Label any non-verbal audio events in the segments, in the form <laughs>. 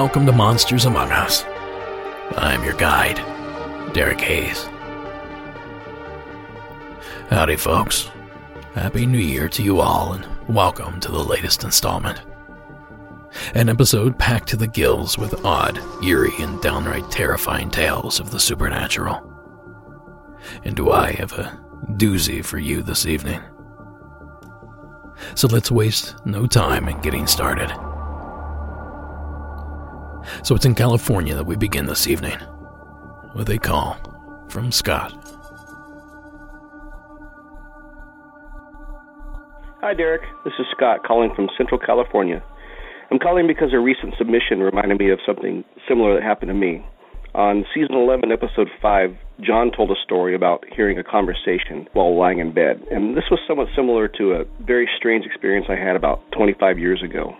Welcome to Monsters Among Us. I'm your guide, Derek Hayes. Howdy, folks. Happy New Year to you all and welcome to the latest installment. An episode packed to the gills with odd, eerie, and downright terrifying tales of the supernatural. And do I have a doozy for you this evening? So let's waste no time in getting started. So it's in California that we begin this evening with a call from Scott. Hi, Derek. This is Scott calling from Central California. I'm calling because a recent submission reminded me of something similar that happened to me. On season 11, episode 5, John told a story about hearing a conversation while lying in bed, and this was somewhat similar to a very strange experience I had about 25 years ago.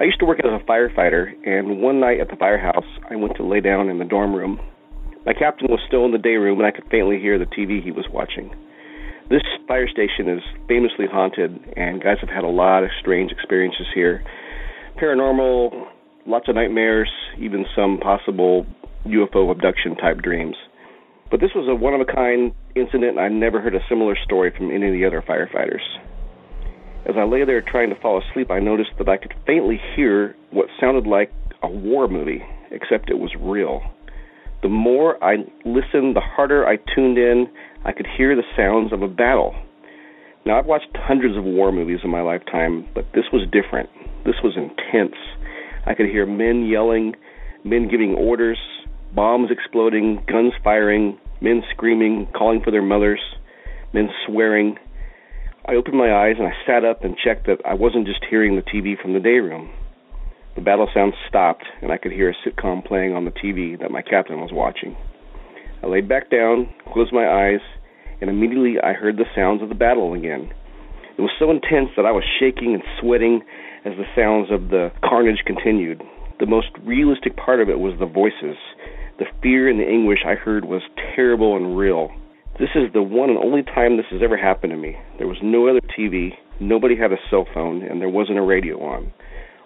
I used to work as a firefighter, and one night at the firehouse, I went to lay down in the dorm room. My captain was still in the day room, and I could faintly hear the TV he was watching. This fire station is famously haunted, and guys have had a lot of strange experiences here paranormal, lots of nightmares, even some possible UFO abduction type dreams. But this was a one of a kind incident, and I never heard a similar story from any of the other firefighters. As I lay there trying to fall asleep, I noticed that I could faintly hear what sounded like a war movie, except it was real. The more I listened, the harder I tuned in, I could hear the sounds of a battle. Now, I've watched hundreds of war movies in my lifetime, but this was different. This was intense. I could hear men yelling, men giving orders, bombs exploding, guns firing, men screaming, calling for their mothers, men swearing. I opened my eyes and I sat up and checked that I wasn't just hearing the TV from the day room. The battle sounds stopped, and I could hear a sitcom playing on the TV that my captain was watching. I laid back down, closed my eyes, and immediately I heard the sounds of the battle again. It was so intense that I was shaking and sweating as the sounds of the carnage continued. The most realistic part of it was the voices. The fear and the anguish I heard was terrible and real. This is the one and only time this has ever happened to me. There was no other TV, nobody had a cell phone, and there wasn't a radio on.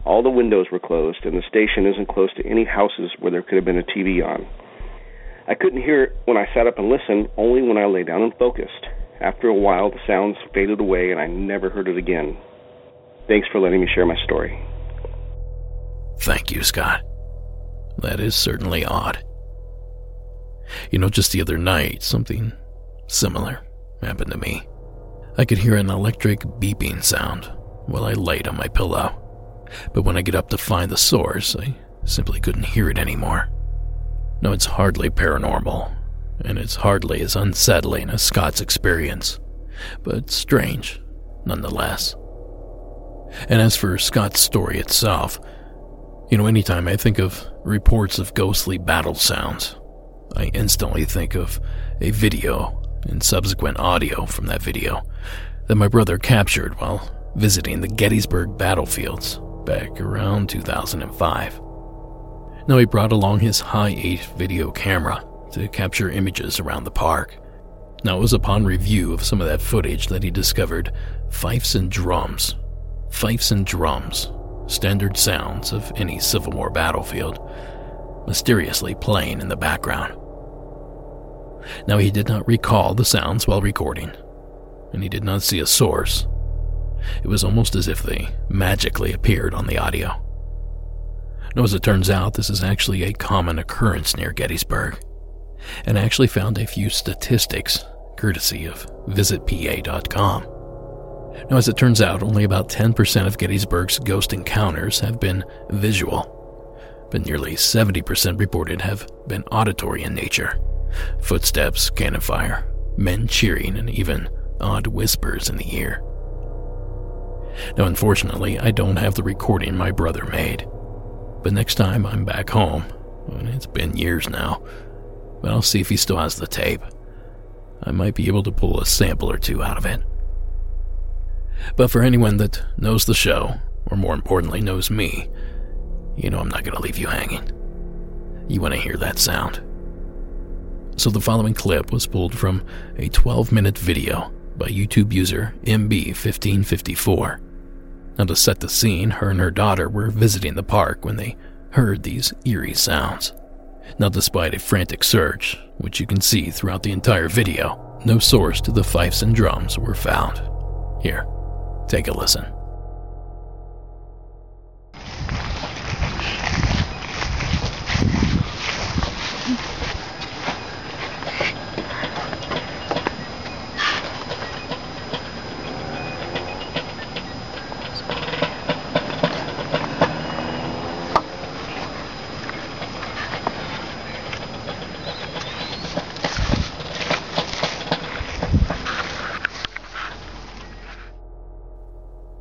All the windows were closed, and the station isn't close to any houses where there could have been a TV on. I couldn't hear it when I sat up and listened, only when I lay down and focused. After a while, the sounds faded away, and I never heard it again. Thanks for letting me share my story. Thank you, Scott. That is certainly odd. You know, just the other night, something Similar happened to me. I could hear an electric beeping sound while I laid on my pillow, but when I get up to find the source, I simply couldn't hear it anymore. No, it's hardly paranormal, and it's hardly as unsettling as Scott's experience, but strange nonetheless. And as for Scott's story itself, you know, anytime I think of reports of ghostly battle sounds, I instantly think of a video and subsequent audio from that video that my brother captured while visiting the Gettysburg battlefields back around 2005. Now, he brought along his Hi8 video camera to capture images around the park. Now, it was upon review of some of that footage that he discovered fifes and drums. Fifes and drums, standard sounds of any Civil War battlefield, mysteriously playing in the background. Now, he did not recall the sounds while recording, and he did not see a source. It was almost as if they magically appeared on the audio. Now, as it turns out, this is actually a common occurrence near Gettysburg, and I actually found a few statistics courtesy of visitpa.com. Now, as it turns out, only about 10% of Gettysburg's ghost encounters have been visual, but nearly 70% reported have been auditory in nature. Footsteps, cannon fire, men cheering, and even odd whispers in the ear. Now, unfortunately, I don't have the recording my brother made. But next time I'm back home, and it's been years now, but I'll see if he still has the tape. I might be able to pull a sample or two out of it. But for anyone that knows the show, or more importantly, knows me, you know I'm not going to leave you hanging. You want to hear that sound? So the following clip was pulled from a 12 minute video by YouTube user MB1554. Now, to set the scene, her and her daughter were visiting the park when they heard these eerie sounds. Now, despite a frantic search, which you can see throughout the entire video, no source to the fifes and drums were found. Here, take a listen.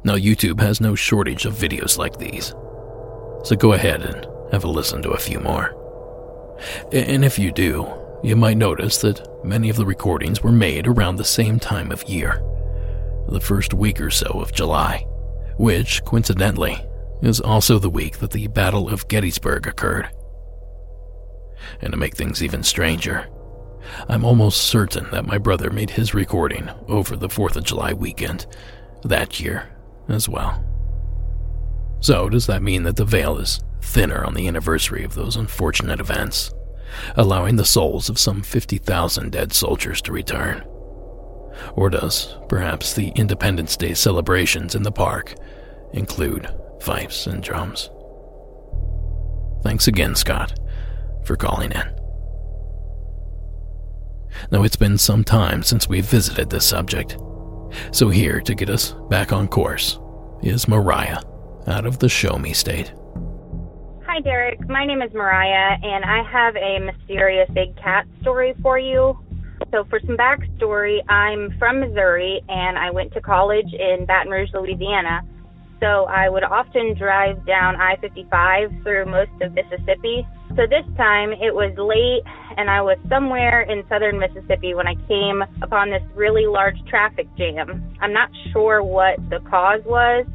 Now, YouTube has no shortage of videos like these. So go ahead and have a listen to a few more. And if you do, you might notice that many of the recordings were made around the same time of year, the first week or so of July, which, coincidentally, is also the week that the Battle of Gettysburg occurred. And to make things even stranger, I'm almost certain that my brother made his recording over the 4th of July weekend that year as well. So, does that mean that the veil is thinner on the anniversary of those unfortunate events, allowing the souls of some 50,000 dead soldiers to return? Or does perhaps the Independence Day celebrations in the park include fifes and drums? Thanks again, Scott, for calling in. Now, it's been some time since we've visited this subject, so, here to get us back on course is Mariah out of the Show Me State. Hi, Derek. My name is Mariah, and I have a mysterious big cat story for you. So, for some backstory, I'm from Missouri and I went to college in Baton Rouge, Louisiana. So, I would often drive down I 55 through most of Mississippi so this time it was late and I was somewhere in southern Mississippi when I came upon this really large traffic jam. I'm not sure what the cause was,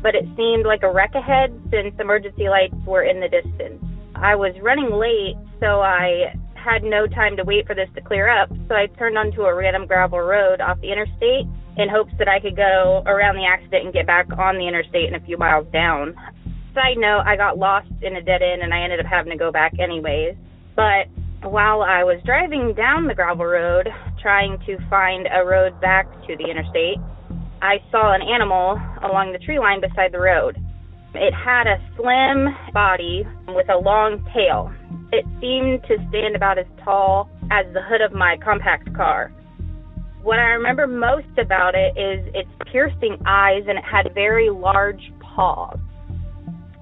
but it seemed like a wreck ahead since emergency lights were in the distance. I was running late, so I had no time to wait for this to clear up, so I turned onto a random gravel road off the interstate in hopes that I could go around the accident and get back on the interstate and a few miles down side note, I got lost in a dead end and I ended up having to go back anyways. But while I was driving down the gravel road, trying to find a road back to the interstate, I saw an animal along the tree line beside the road. It had a slim body with a long tail. It seemed to stand about as tall as the hood of my compact car. What I remember most about it is its piercing eyes and it had very large paws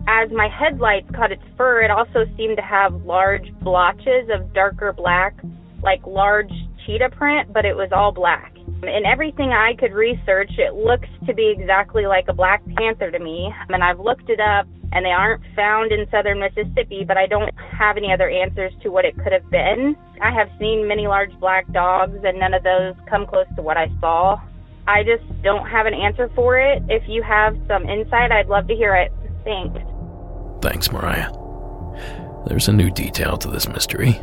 as my headlights caught its fur, it also seemed to have large blotches of darker black, like large cheetah print, but it was all black. In everything I could research, it looks to be exactly like a black panther to me. And I've looked it up, and they aren't found in southern Mississippi, but I don't have any other answers to what it could have been. I have seen many large black dogs, and none of those come close to what I saw. I just don't have an answer for it. If you have some insight, I'd love to hear it. Thanks. Thanks, Mariah. There's a new detail to this mystery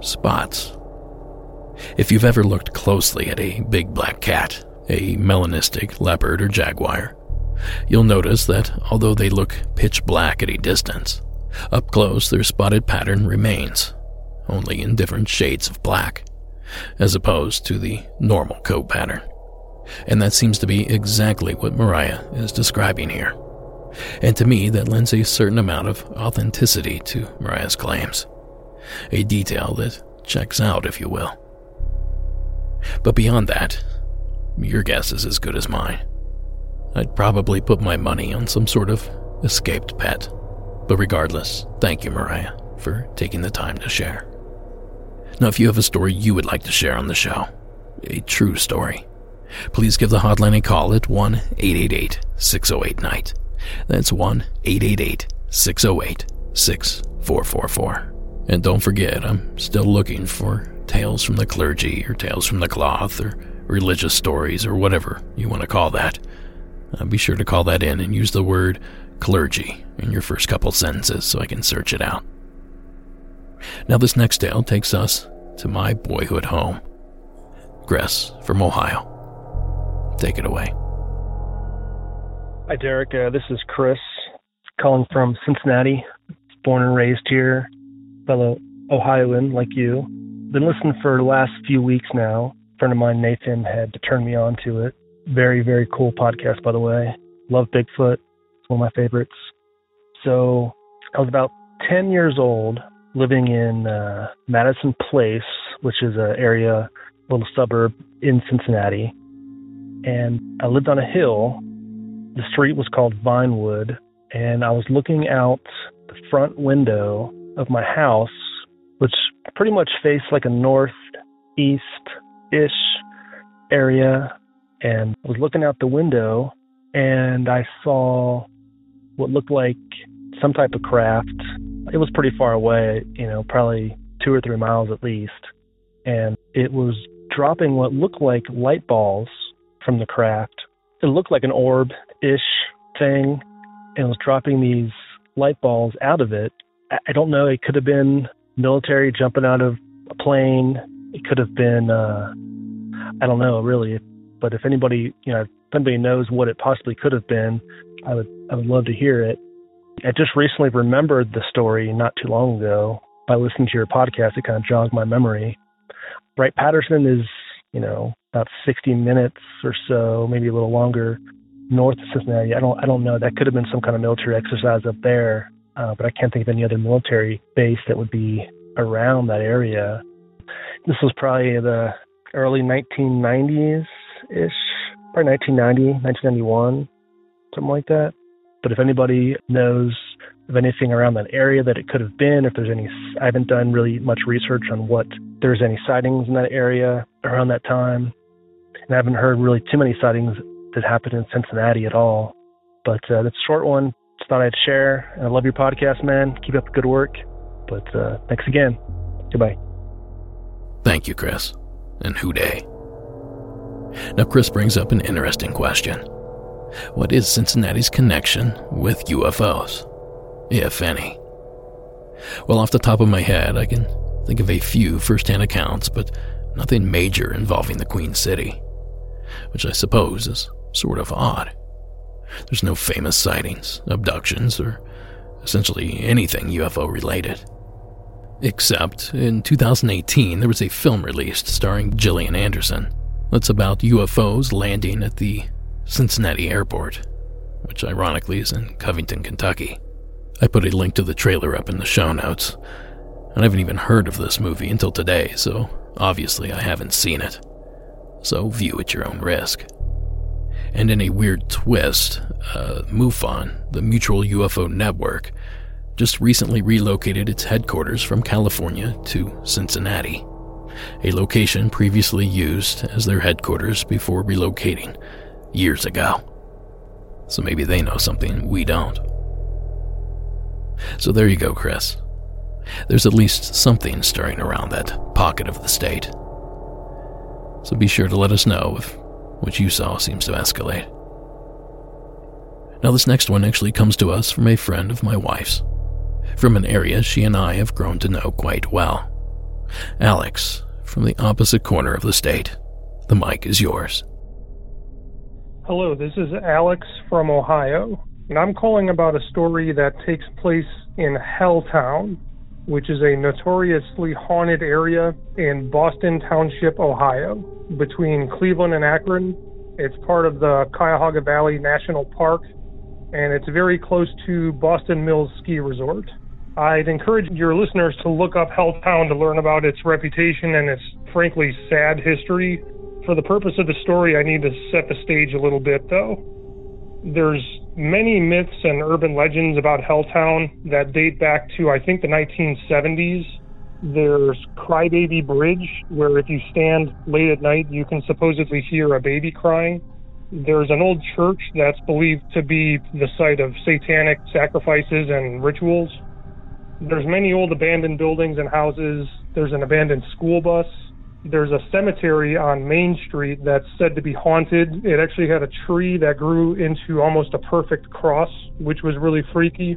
spots. If you've ever looked closely at a big black cat, a melanistic leopard or jaguar, you'll notice that although they look pitch black at a distance, up close their spotted pattern remains, only in different shades of black, as opposed to the normal coat pattern. And that seems to be exactly what Mariah is describing here and to me that lends a certain amount of authenticity to Mariah's claims. A detail that checks out, if you will. But beyond that, your guess is as good as mine. I'd probably put my money on some sort of escaped pet. But regardless, thank you, Mariah, for taking the time to share. Now, if you have a story you would like to share on the show, a true story, please give the hotline a call at 1 888 608 Night. That's 1 888 608 6444. And don't forget, I'm still looking for tales from the clergy or tales from the cloth or religious stories or whatever you want to call that. Uh, be sure to call that in and use the word clergy in your first couple sentences so I can search it out. Now, this next tale takes us to my boyhood home. Chris from Ohio. Take it away. Hi, Derek. Uh, this is Chris calling from Cincinnati. Born and raised here, fellow Ohioan like you. Been listening for the last few weeks now. A friend of mine, Nathan, had to turn me on to it. Very, very cool podcast, by the way. Love Bigfoot. It's one of my favorites. So I was about 10 years old, living in uh, Madison Place, which is an area, little suburb in Cincinnati. And I lived on a hill. The street was called Vinewood. And I was looking out the front window of my house, which pretty much faced like a northeast ish area. And I was looking out the window and I saw what looked like some type of craft. It was pretty far away, you know, probably two or three miles at least. And it was dropping what looked like light balls from the craft. It looked like an orb ish thing and was dropping these light balls out of it. I don't know, it could have been military jumping out of a plane. It could have been, uh, I don't know really. But if anybody, you know, anybody knows what it possibly could have been, I would, I would love to hear it. I just recently remembered the story not too long ago by listening to your podcast. It kind of jogged my memory. Wright Patterson is, you know, about 60 minutes or so, maybe a little longer north of Cincinnati. I don't, I don't know. That could have been some kind of military exercise up there, uh, but I can't think of any other military base that would be around that area. This was probably the early 1990s ish, probably 1990, 1991, something like that. But if anybody knows of anything around that area that it could have been, if there's any, I haven't done really much research on what there's any sightings in that area around that time, and I haven't heard really too many sightings that happened in Cincinnati at all. But uh, that's a short one. Just thought I'd share. I love your podcast, man. Keep up the good work. But uh, thanks again. Goodbye. Thank you, Chris. And Who Dey? Now, Chris brings up an interesting question. What is Cincinnati's connection with UFOs, if any? Well, off the top of my head, I can think of a few first hand accounts, but nothing major involving the Queen City, which I suppose is sort of odd. There's no famous sightings, abductions, or essentially anything UFO related. Except in 2018, there was a film released starring Gillian Anderson that's about UFOs landing at the Cincinnati Airport, which ironically is in Covington, Kentucky. I put a link to the trailer up in the show notes. I haven't even heard of this movie until today, so obviously I haven't seen it. So view at your own risk. And in a weird twist, uh, MUFON, the Mutual UFO Network, just recently relocated its headquarters from California to Cincinnati, a location previously used as their headquarters before relocating years ago. So maybe they know something we don't. So there you go, Chris. There's at least something stirring around that pocket of the state. So be sure to let us know if what you saw seems to escalate. Now, this next one actually comes to us from a friend of my wife's, from an area she and I have grown to know quite well. Alex, from the opposite corner of the state. The mic is yours. Hello, this is Alex from Ohio, and I'm calling about a story that takes place in Helltown, which is a notoriously haunted area in Boston Township, Ohio, between Cleveland and Akron. It's part of the Cuyahoga Valley National Park, and it's very close to Boston Mills Ski Resort. I'd encourage your listeners to look up Helltown to learn about its reputation and its frankly sad history. For the purpose of the story, I need to set the stage a little bit, though. There's many myths and urban legends about Helltown that date back to, I think, the 1970s. There's Crybaby Bridge, where if you stand late at night, you can supposedly hear a baby crying. There's an old church that's believed to be the site of satanic sacrifices and rituals. There's many old abandoned buildings and houses. There's an abandoned school bus there's a cemetery on Main Street that's said to be haunted. It actually had a tree that grew into almost a perfect cross, which was really freaky.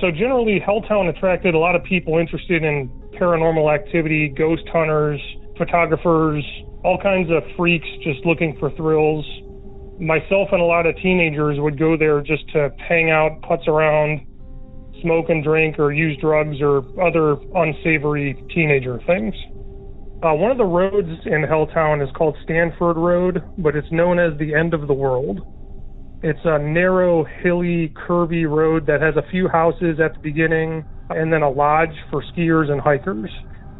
So generally, Helltown attracted a lot of people interested in paranormal activity, ghost hunters, photographers, all kinds of freaks just looking for thrills. myself and a lot of teenagers would go there just to hang out, putz around, smoke and drink, or use drugs or other unsavory teenager things. Uh, one of the roads in Helltown is called Stanford Road, but it's known as the end of the world. It's a narrow, hilly, curvy road that has a few houses at the beginning and then a lodge for skiers and hikers.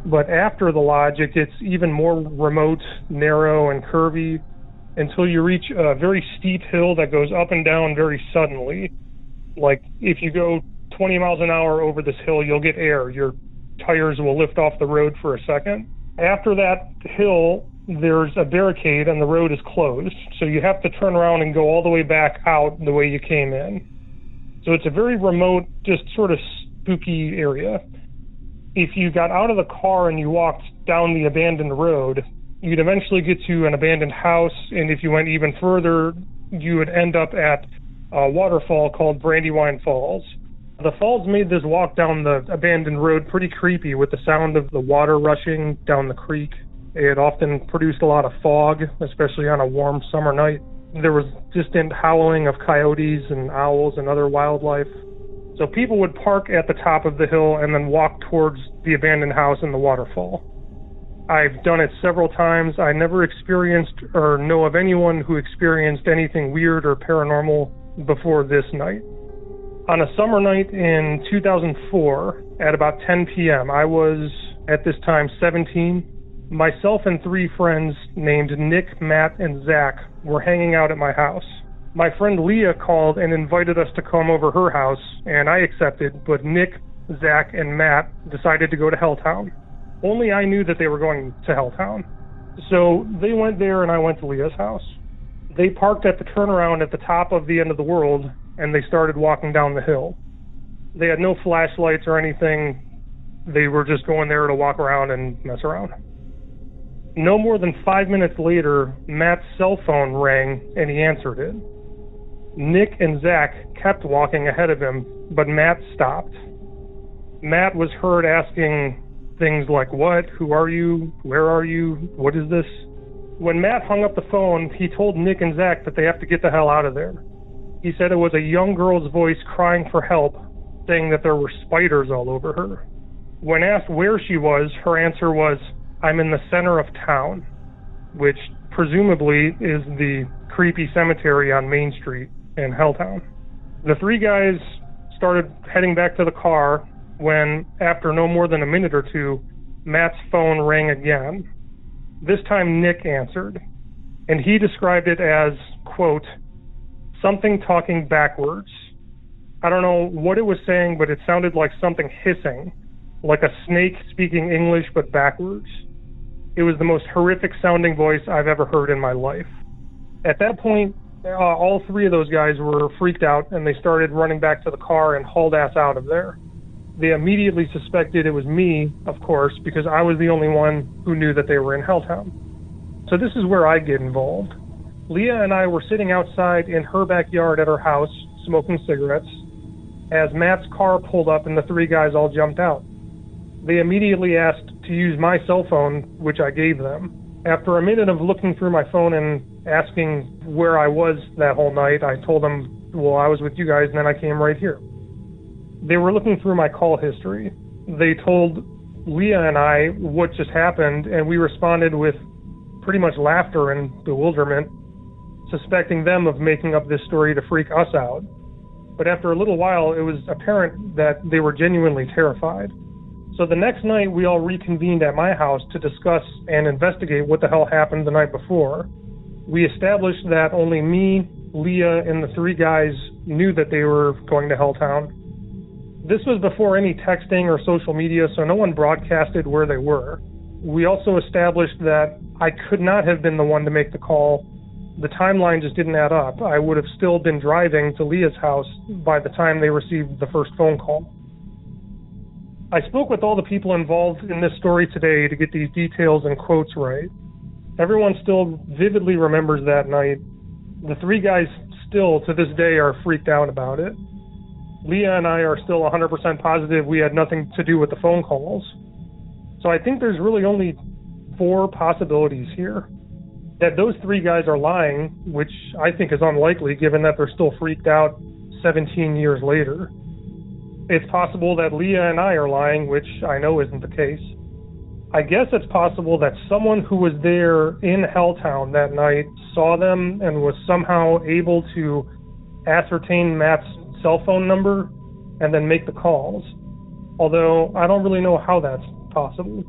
But after the lodge, it gets even more remote, narrow, and curvy until you reach a very steep hill that goes up and down very suddenly. Like if you go 20 miles an hour over this hill, you'll get air. Your tires will lift off the road for a second. After that hill, there's a barricade and the road is closed. So you have to turn around and go all the way back out the way you came in. So it's a very remote, just sort of spooky area. If you got out of the car and you walked down the abandoned road, you'd eventually get to an abandoned house, and if you went even further, you would end up at a waterfall called Brandywine Falls. The falls made this walk down the abandoned road pretty creepy with the sound of the water rushing down the creek. It often produced a lot of fog, especially on a warm summer night. There was distant howling of coyotes and owls and other wildlife. So people would park at the top of the hill and then walk towards the abandoned house and the waterfall. I've done it several times. I never experienced or know of anyone who experienced anything weird or paranormal before this night. On a summer night in 2004 at about 10 p.m., I was at this time 17. Myself and three friends named Nick, Matt, and Zach were hanging out at my house. My friend Leah called and invited us to come over her house, and I accepted, but Nick, Zach, and Matt decided to go to Helltown. Only I knew that they were going to Helltown. So they went there and I went to Leah's house. They parked at the turnaround at the top of the end of the world and they started walking down the hill. They had no flashlights or anything. They were just going there to walk around and mess around. No more than five minutes later, Matt's cell phone rang and he answered it. Nick and Zach kept walking ahead of him, but Matt stopped. Matt was heard asking things like what, who are you, where are you, what is this? When Matt hung up the phone, he told Nick and Zach that they have to get the hell out of there. He said it was a young girl's voice crying for help, saying that there were spiders all over her. When asked where she was, her answer was, I'm in the center of town, which presumably is the creepy cemetery on Main Street in Helltown. The three guys started heading back to the car when, after no more than a minute or two, Matt's phone rang again. This time Nick answered, and he described it as, quote, something talking backwards. I don't know what it was saying, but it sounded like something hissing, like a snake speaking English but backwards. It was the most horrific sounding voice I've ever heard in my life. At that point, uh, all three of those guys were freaked out and they started running back to the car and hauled ass out of there they immediately suspected it was me, of course, because I was the only one who knew that they were in Helltown. So this is where I get involved. Leah and I were sitting outside in her backyard at her house, smoking cigarettes, as Matt's car pulled up and the three guys all jumped out. They immediately asked to use my cell phone, which I gave them. After a minute of looking through my phone and asking where I was that whole night, I told them, well, I was with you guys, and then I came right here. They were looking through my call history. They told Leah and I what just happened, and we responded with pretty much laughter and bewilderment, suspecting them of making up this story to freak us out. But after a little while, it was apparent that they were genuinely terrified. So the next night, we all reconvened at my house to discuss and investigate what the hell happened the night before. We established that only me, Leah, and the three guys knew that they were going to Helltown this was before any texting or social media, so no one broadcasted where they were. We also established that I could not have been the one to make the call. The timeline just didn't add up. I would have still been driving to Leah's house by the time they received the first phone call. I spoke with all the people involved in this story today to get these details and quotes right. Everyone still vividly remembers that night. The three guys still, to this day, are freaked out about it. Leah and I are still 100% positive we had nothing to do with the phone calls. So I think there's really only four possibilities here. That those three guys are lying, which I think is unlikely given that they're still freaked out 17 years later. It's possible that Leah and I are lying, which I know isn't the case. I guess it's possible that someone who was there in Helltown that night saw them and was somehow able to ascertain Matt's cell phone number and then make the calls. Although I don't really know how that's possible.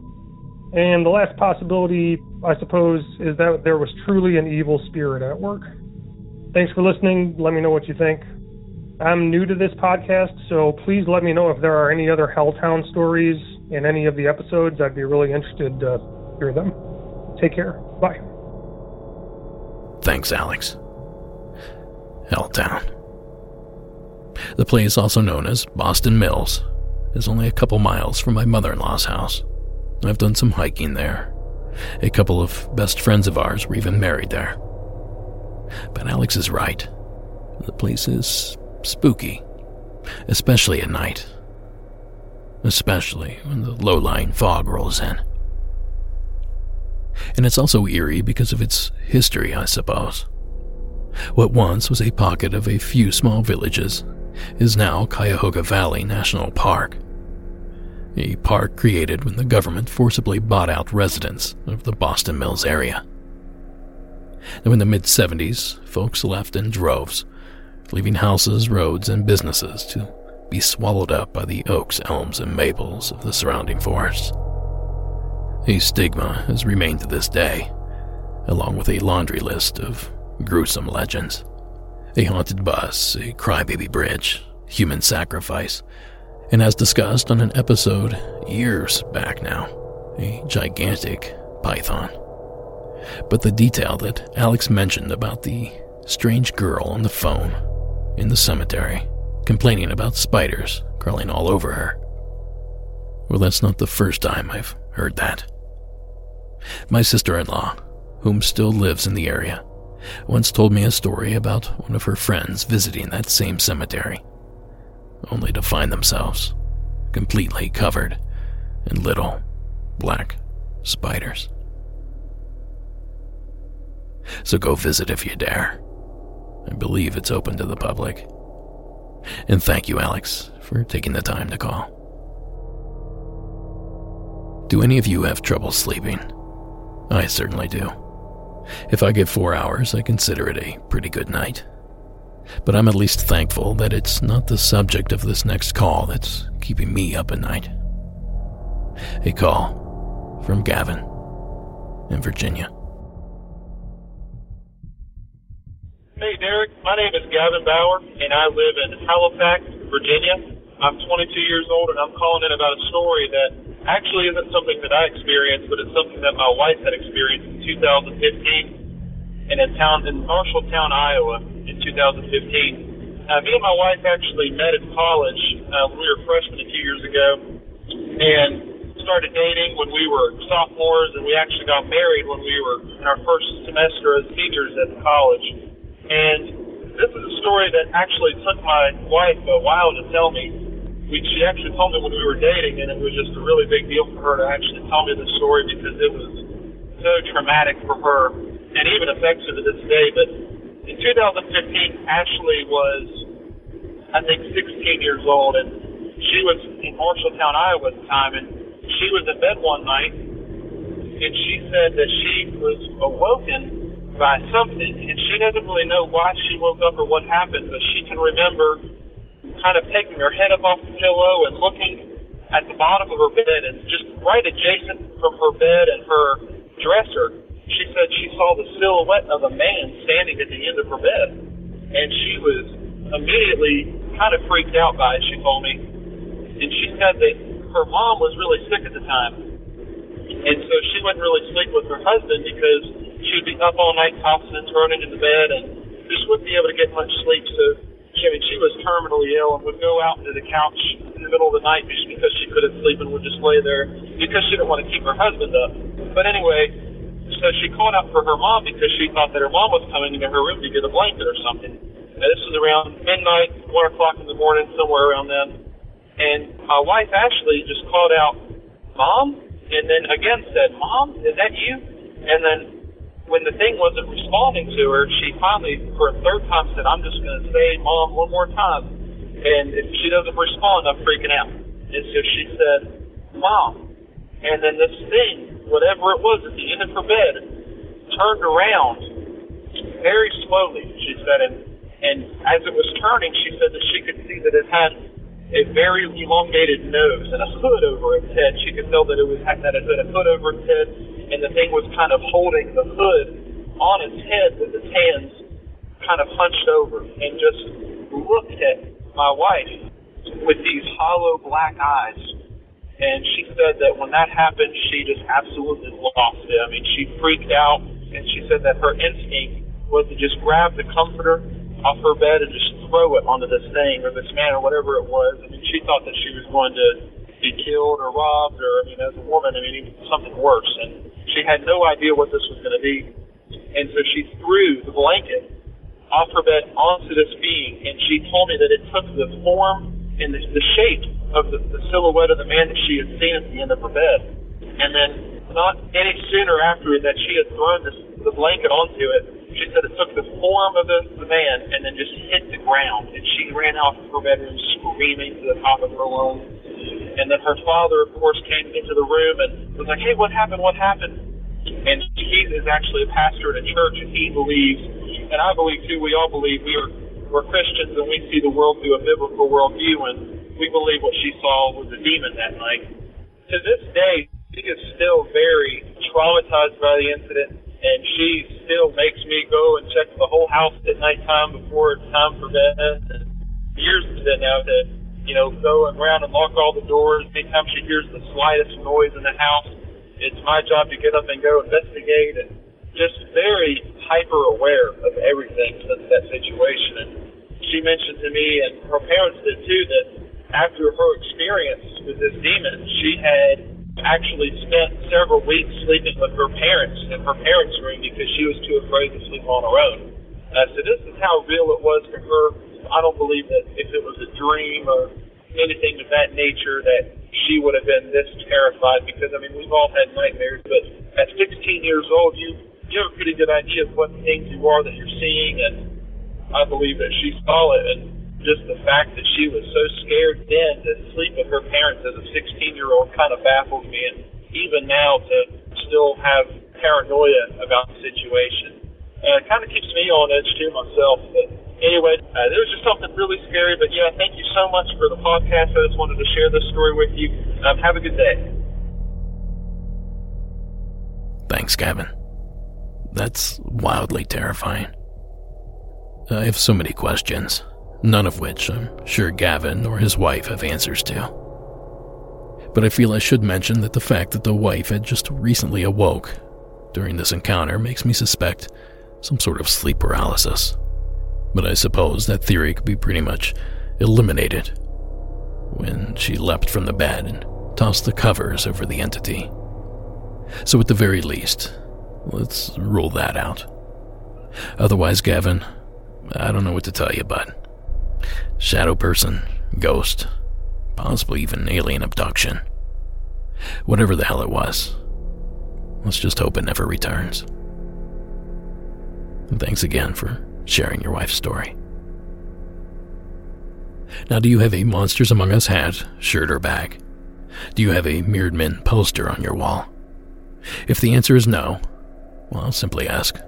And the last possibility, I suppose, is that there was truly an evil spirit at work. Thanks for listening. Let me know what you think. I'm new to this podcast, so please let me know if there are any other Helltown stories in any of the episodes. I'd be really interested to hear them. Take care. Bye. Thanks, Alex. Helltown. The place, also known as Boston Mills, is only a couple miles from my mother in law's house. I've done some hiking there. A couple of best friends of ours were even married there. But Alex is right. The place is spooky, especially at night. Especially when the low lying fog rolls in. And it's also eerie because of its history, I suppose. What once was a pocket of a few small villages is now Cuyahoga Valley National Park a park created when the government forcibly bought out residents of the Boston Mills area. Now, in the mid 70s, folks left in droves, leaving houses, roads, and businesses to be swallowed up by the oaks, elms, and maples of the surrounding forests. A stigma has remained to this day, along with a laundry list of gruesome legends. A haunted bus, a crybaby bridge, human sacrifice, and as discussed on an episode years back now, a gigantic python. But the detail that Alex mentioned about the strange girl on the phone in the cemetery complaining about spiders crawling all over her. Well, that's not the first time I've heard that. My sister in law, whom still lives in the area, once told me a story about one of her friends visiting that same cemetery only to find themselves completely covered in little black spiders. So go visit if you dare. I believe it's open to the public. And thank you, Alex, for taking the time to call. Do any of you have trouble sleeping? I certainly do. If I get four hours, I consider it a pretty good night but I'm at least thankful that it's not the subject of this next call that's keeping me up at night. A call from Gavin in Virginia. Hey, Derek. My name is Gavin Bauer, and I live in Halifax, Virginia. I'm 22 years old, and I'm calling in about a story that actually isn't something that I experienced, but it's something that my wife had experienced in 2015 in a town in Marshalltown, Iowa 2015. Uh, me and my wife actually met at college uh, when we were freshmen a few years ago, and started dating when we were sophomores, and we actually got married when we were in our first semester as seniors at college. And this is a story that actually took my wife a while to tell me. We, she actually told me when we were dating, and it was just a really big deal for her to actually tell me the story because it was so traumatic for her, and even affects her to this day. But in 2015, Ashley was, I think, 16 years old, and she was in Marshalltown, Iowa at the time, and she was in bed one night, and she said that she was awoken by something, and she doesn't really know why she woke up or what happened, but she can remember kind of taking her head up off the pillow and looking at the bottom of her bed, and just right adjacent from her bed and her dresser she said she saw the silhouette of a man standing at the end of her bed. And she was immediately kind of freaked out by it, she told me. And she said that her mom was really sick at the time. And so she wouldn't really sleep with her husband because she'd be up all night tossing and turning in the bed and just wouldn't be able to get much sleep. So she, I mean, she was terminally ill and would go out into the couch in the middle of the night just because she couldn't sleep and would just lay there because she didn't want to keep her husband up. But anyway, so she called out for her mom because she thought that her mom was coming into her room to get a blanket or something. Now, this was around midnight, 1 o'clock in the morning, somewhere around then. And my wife Ashley just called out, Mom? And then again said, Mom, is that you? And then when the thing wasn't responding to her, she finally, for a third time, said, I'm just going to say, Mom, one more time. And if she doesn't respond, I'm freaking out. And so she said, Mom. And then this thing, whatever it was at the end of her bed, turned around very slowly, she said. And, and as it was turning, she said that she could see that it had a very elongated nose and a hood over its head. She could tell that it was that it had a hood over its head, and the thing was kind of holding the hood on its head with its hands kind of hunched over, and just looked at my wife with these hollow black eyes. And she said that when that happened, she just absolutely lost it. I mean, she freaked out, and she said that her instinct was to just grab the comforter off her bed and just throw it onto this thing or this man or whatever it was. I mean, she thought that she was going to be killed or robbed or, I mean, as a woman, I mean, something worse. And she had no idea what this was going to be. And so she threw the blanket off her bed onto this being, and she told me that it took the form and the, the shape of the, the silhouette of the man that she had seen at the end of her bed. And then, not any sooner after that she had thrown this, the blanket onto it, she said it took the form of the, the man and then just hit the ground. And she ran out of her bedroom screaming to the top of her lungs. And then her father, of course, came into the room and was like, hey, what happened? What happened? And he is actually a pastor at a church, and he believes, and I believe too, we all believe we are we're Christians and we see the world through a biblical worldview, and we believe what she saw was a demon that night. To this day, she is still very traumatized by the incident and she still makes me go and check the whole house at nighttime before it's time for bed. And years of it now to, you know, go around and lock all the doors. Anytime she hears the slightest noise in the house, it's my job to get up and go investigate and just very hyper aware of everything since that situation. And she mentioned to me, and her parents did too, that after her experience with this demon, she had actually spent several weeks sleeping with her parents in her parents' room because she was too afraid to sleep on her own. Uh, so this is how real it was to her. I don't believe that if it was a dream or anything of that nature that she would have been this terrified because I mean we've all had nightmares, but at 16 years old you you have a pretty good idea of what things you are that you're seeing, and I believe that she saw it and just the fact that she was so scared then to sleep with her parents as a 16 year old kind of baffles me, and even now to still have paranoia about the situation. It kind of keeps me on edge too myself. But anyway, uh, it was just something really scary. But yeah, thank you so much for the podcast. I just wanted to share this story with you. Um, have a good day. Thanks, Gavin. That's wildly terrifying. I have so many questions none of which I'm sure Gavin or his wife have answers to. But I feel I should mention that the fact that the wife had just recently awoke during this encounter makes me suspect some sort of sleep paralysis. But I suppose that theory could be pretty much eliminated when she leapt from the bed and tossed the covers over the entity. So, at the very least, let's rule that out. Otherwise, Gavin, I don't know what to tell you, bud. Shadow person, ghost, possibly even alien abduction. Whatever the hell it was. Let's just hope it never returns. And thanks again for sharing your wife's story. Now, do you have a Monsters Among Us hat, shirt, or bag? Do you have a Mirrored Men poster on your wall? If the answer is no, well, I'll simply ask,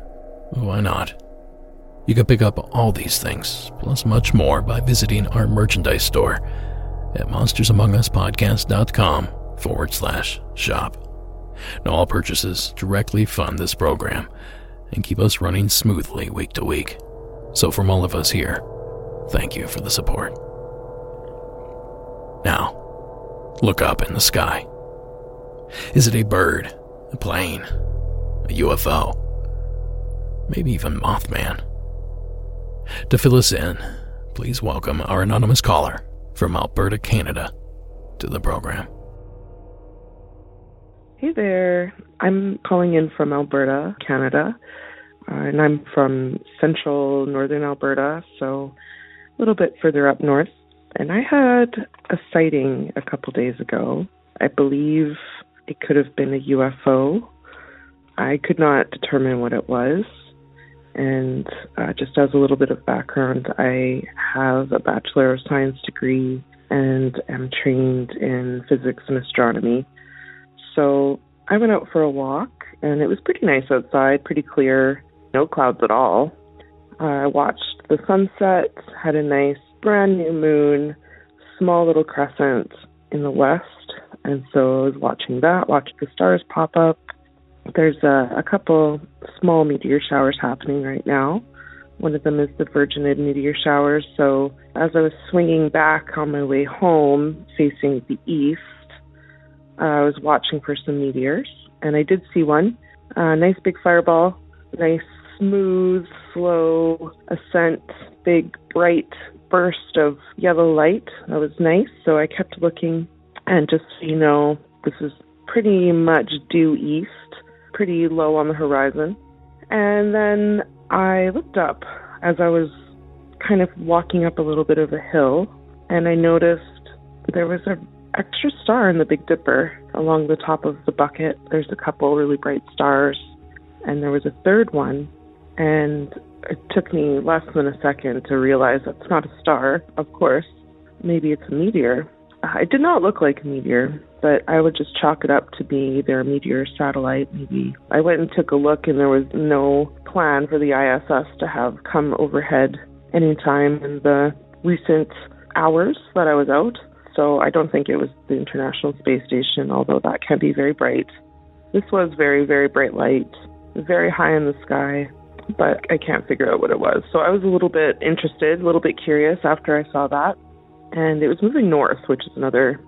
why not? You can pick up all these things, plus much more, by visiting our merchandise store at monstersamonguspodcast.com forward slash shop. Now, all purchases directly fund this program and keep us running smoothly week to week. So, from all of us here, thank you for the support. Now, look up in the sky. Is it a bird, a plane, a UFO, maybe even Mothman? To fill us in, please welcome our anonymous caller from Alberta, Canada, to the program. Hey there. I'm calling in from Alberta, Canada, uh, and I'm from central northern Alberta, so a little bit further up north. And I had a sighting a couple days ago. I believe it could have been a UFO. I could not determine what it was. And uh, just as a little bit of background, I have a Bachelor of Science degree and am trained in physics and astronomy. So I went out for a walk, and it was pretty nice outside, pretty clear, no clouds at all. I watched the sunset, had a nice brand new moon, small little crescent in the west, and so I was watching that, watched the stars pop up. There's a, a couple small meteor showers happening right now. One of them is the Virginid meteor showers. So as I was swinging back on my way home, facing the east, uh, I was watching for some meteors, and I did see one. A nice big fireball, nice smooth, slow ascent, big bright burst of yellow light. That was nice. So I kept looking, and just so you know, this is pretty much due east, pretty low on the horizon. And then I looked up as I was kind of walking up a little bit of a hill, and I noticed there was an extra star in the Big Dipper along the top of the bucket. There's a couple really bright stars, and there was a third one and it took me less than a second to realize that's not a star, of course. Maybe it's a meteor. It did not look like a meteor, but I would just chalk it up to be either a meteor satellite, maybe. I went and took a look, and there was no plan for the ISS to have come overhead anytime in the recent hours that I was out. So I don't think it was the International Space Station, although that can be very bright. This was very, very bright light, very high in the sky, but I can't figure out what it was. So I was a little bit interested, a little bit curious after I saw that. And it was moving north, which is another,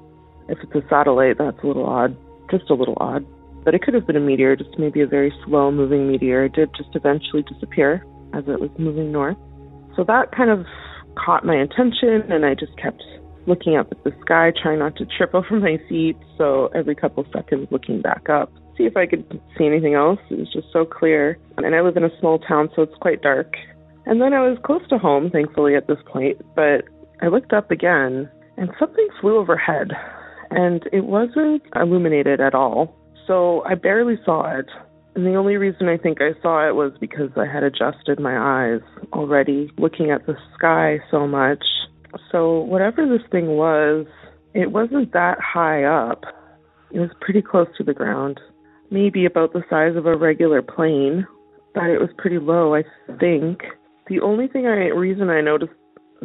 if it's a satellite, that's a little odd, just a little odd. But it could have been a meteor, just maybe a very slow moving meteor. It did just eventually disappear as it was moving north. So that kind of caught my attention, and I just kept looking up at the sky, trying not to trip <laughs> over my feet. So every couple seconds, looking back up see if I could see anything else. It was just so clear. And I live in a small town, so it's quite dark. And then I was close to home, thankfully, at this point, but I looked up again and something flew overhead and it wasn't illuminated at all. So I barely saw it. And the only reason I think I saw it was because I had adjusted my eyes already, looking at the sky so much. So whatever this thing was, it wasn't that high up. It was pretty close to the ground maybe about the size of a regular plane, but it was pretty low, I think. The only thing I reason I noticed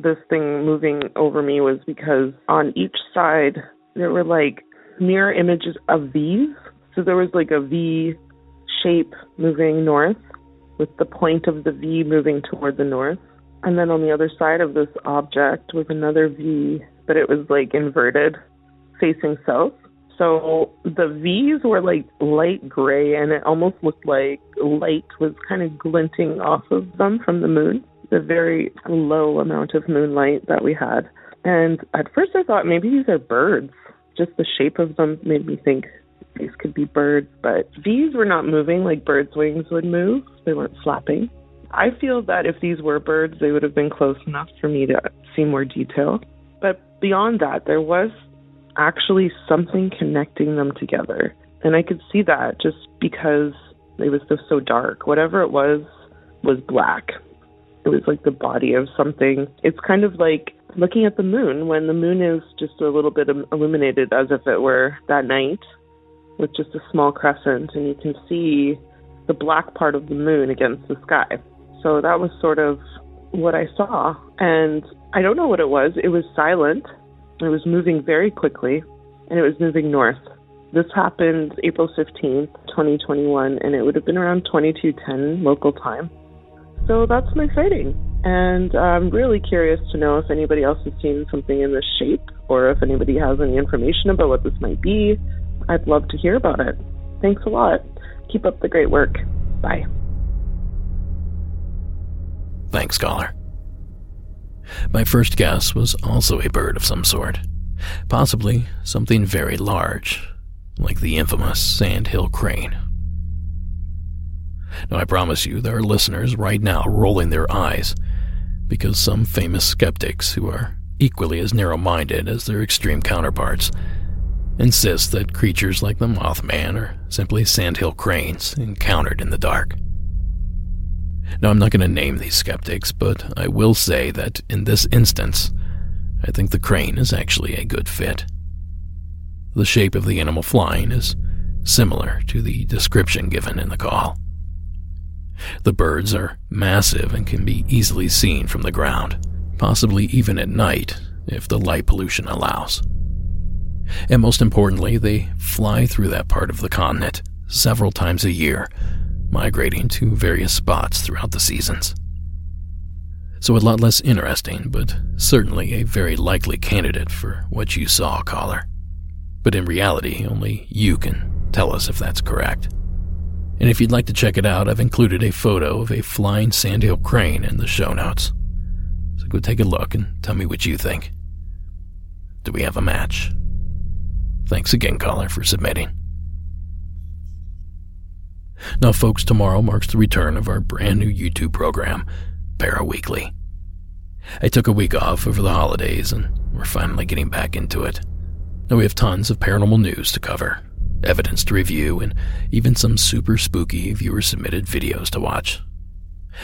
this thing moving over me was because on each side there were like mirror images of V's. So there was like a V shape moving north with the point of the V moving toward the north. And then on the other side of this object was another V, but it was like inverted facing south. So the V's were like light gray, and it almost looked like light was kind of glinting off of them from the moon, the very low amount of moonlight that we had. And at first I thought maybe these are birds. Just the shape of them made me think these could be birds, but these were not moving like birds' wings would move. They weren't flapping. I feel that if these were birds, they would have been close enough for me to see more detail. But beyond that, there was actually something connecting them together. And I could see that just because it was just so dark. Whatever it was, was black. It was like the body of something. It's kind of like looking at the moon when the moon is just a little bit illuminated as if it were that night with just a small crescent, and you can see the black part of the moon against the sky. So that was sort of what I saw. And I don't know what it was. It was silent. It was moving very quickly, and it was moving north. This happened April 15th, 2021, and it would have been around 2210 local time. So that's my sighting. And I'm really curious to know if anybody else has seen something in this shape or if anybody has any information about what this might be. I'd love to hear about it. Thanks a lot. Keep up the great work. Bye. Thanks, caller. My first guess was also a bird of some sort, possibly something very large, like the infamous sandhill crane. Now, I promise you, there are listeners right now rolling their eyes because some famous skeptics who are equally as narrow minded as their extreme counterparts insist that creatures like the Mothman are simply sandhill cranes encountered in the dark. Now, I'm not going to name these skeptics, but I will say that in this instance, I think the crane is actually a good fit. The shape of the animal flying is similar to the description given in the call. The birds are massive and can be easily seen from the ground, possibly even at night if the light pollution allows. And most importantly, they fly through that part of the continent several times a year, migrating to various spots throughout the seasons. So, a lot less interesting, but certainly a very likely candidate for what you saw, caller. But in reality, only you can tell us if that's correct. And if you'd like to check it out, I've included a photo of a flying sandhill crane in the show notes. So go take a look and tell me what you think. Do we have a match? Thanks again, caller, for submitting. Now, folks, tomorrow marks the return of our brand new YouTube program, ParaWeekly. I took a week off over the holidays and we're finally getting back into it. Now, we have tons of paranormal news to cover, evidence to review, and even some super spooky viewer submitted videos to watch.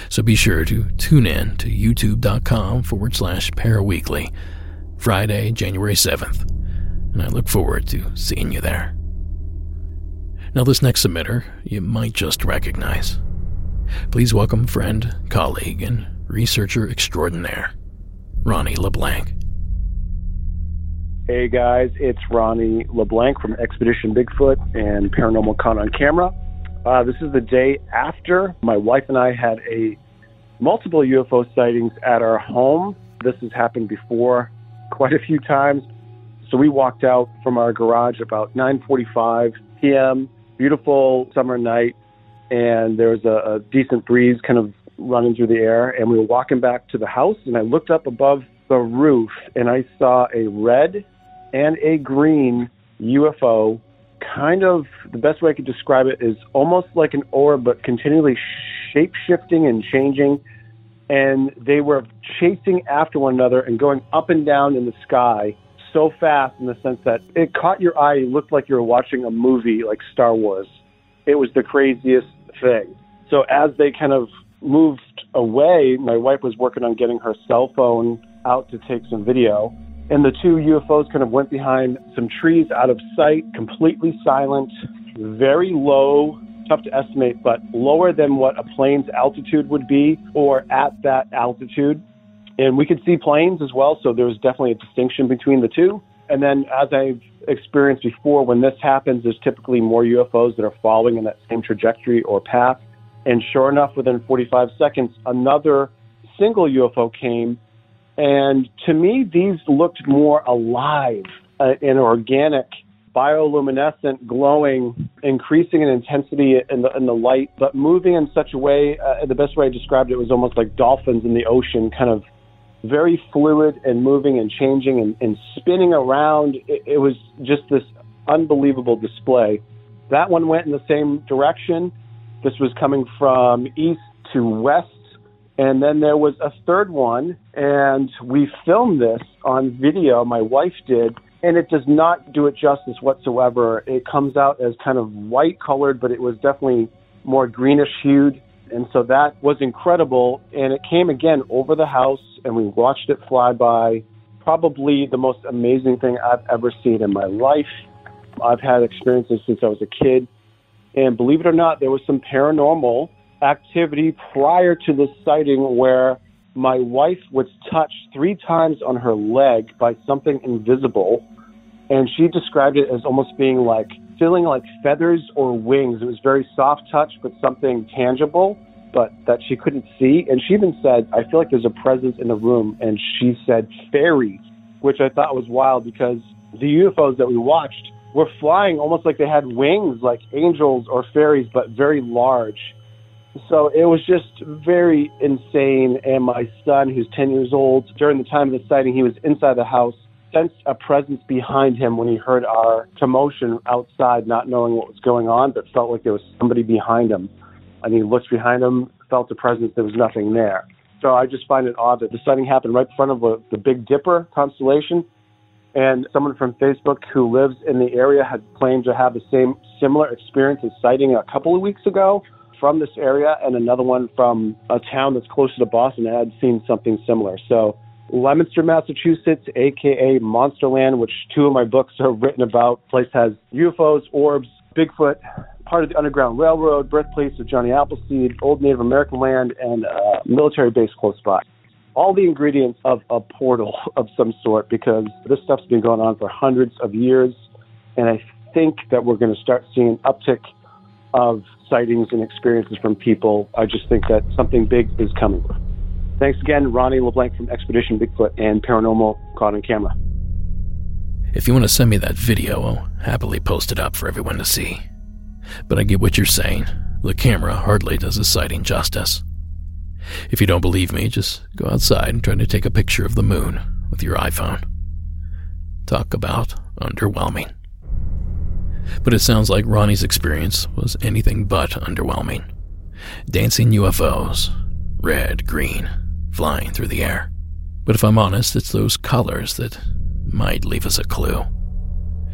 So be sure to tune in to youtube.com forward slash paraweekly, Friday, January 7th, and I look forward to seeing you there. Now, this next submitter you might just recognize. Please welcome friend, colleague, and researcher extraordinaire, Ronny LeBlanc. Hey guys, it's Ronny LeBlanc from Expedition Bigfoot and Paranormal Caught on Camera. Uh, this is the day after my wife and I had a multiple UFO sightings at our home. This has happened before quite a few times. So we walked out from our garage about 9:45 p.m. Beautiful summer night, and there was a, a decent breeze kind of running through the air. And we were walking back to the house, and I looked up above the roof, and I saw a red and a green UFO. Kind of the best way I could describe it is almost like an orb, but continually shape shifting and changing. And they were chasing after one another and going up and down in the sky so fast in the sense that it caught your eye. It looked like you were watching a movie like Star Wars. It was the craziest thing. So as they kind of moved away, my wife was working on getting her cell phone out to take some video and the two UFOs kind of went behind some trees out of sight, completely silent, very low, tough to estimate, but lower than what a plane's altitude would be or at that altitude. And we could see planes as well, so there was definitely a distinction between the two. And then, as I've experienced before, when this happens, there's typically more UFOs that are following in that same trajectory or path. And sure enough, within 45 seconds, another single UFO came and to me, these looked more alive uh, and organic, bioluminescent, glowing, increasing in intensity in the, in the light, but moving in such a way, uh, the best way I described it was almost like dolphins in the ocean, kind of very fluid and moving and changing and, and spinning around. It, it was just this unbelievable display. That one went in the same direction. This was coming from east to west and then there was a third one, and we filmed this on video. My wife did, and it does not do it justice whatsoever. It comes out as kind of white colored, but it was definitely more greenish hued. And so that was incredible. And it came again over the house, and we watched it fly by. Probably the most amazing thing I've ever seen in my life. I've had experiences since I was a kid. And believe it or not, there was some paranormal activity prior to this sighting where my wife was touched three times on her leg by something invisible. And she described it as almost being like feeling like feathers or wings. It was very soft touch, but something tangible, but that she couldn't see. And she even said, I feel like there's a presence in the room. And she said fairies, which I thought was wild because the UFOs that we watched were flying almost like they had wings, like angels or fairies, but very large. So it was just very insane. And my son, who's 10 years old, during the time of the sighting, he was inside the house, sensed a presence behind him when he heard our commotion outside, not knowing what was going on, but felt like there was somebody behind him. And he looked behind him, felt a presence, there was nothing there. So I just find it odd that the sighting happened right in front of a, the Big Dipper constellation. And someone from Facebook who lives in the area had claimed to have the same similar experience as sighting a couple of weeks ago from this area, and another one from a town that's closer to Boston had seen something similar. So, Leominster, Massachusetts, aka Monsterland, which two of my books are written about. Place has UFOs, orbs, Bigfoot, part of the Underground Railroad, birthplace of Johnny Appleseed, old Native American land, and a military base close by. All the ingredients of a portal <laughs> of some sort because this stuff's been going on for hundreds of years. And I think that we're going to start seeing an uptick of sightings and experiences from people. I just think that something big is coming. Thanks again, Ronny LeBlanc from Expedition Bigfoot and Paranormal Caught on Camera. If you want to send me that video, I'll happily post it up for everyone to see. But I get what you're saying. The camera hardly does a sighting justice. If you don't believe me, just go outside and try to take a picture of the moon with your iPhone. Talk about underwhelming. But it sounds like Ronny's experience was anything but underwhelming. Dancing UFOs, red, green, flying through the air. But if I'm honest, it's those colors that might leave us a clue.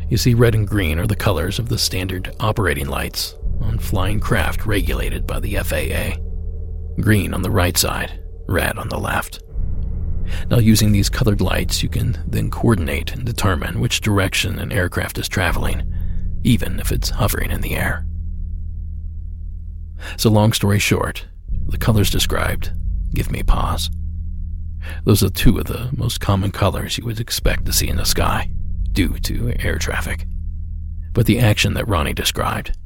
You see, red and green are the colors of the standard operating lights on flying craft regulated by the FAA. Green on the right side, red on the left. Now, using these colored lights, you can then coordinate and determine which direction an aircraft is traveling, even if it's hovering in the air. So, long story short, the colors described give me pause. Those are two of the most common colors you would expect to see in the sky, due to air traffic. But the action that Ronny described,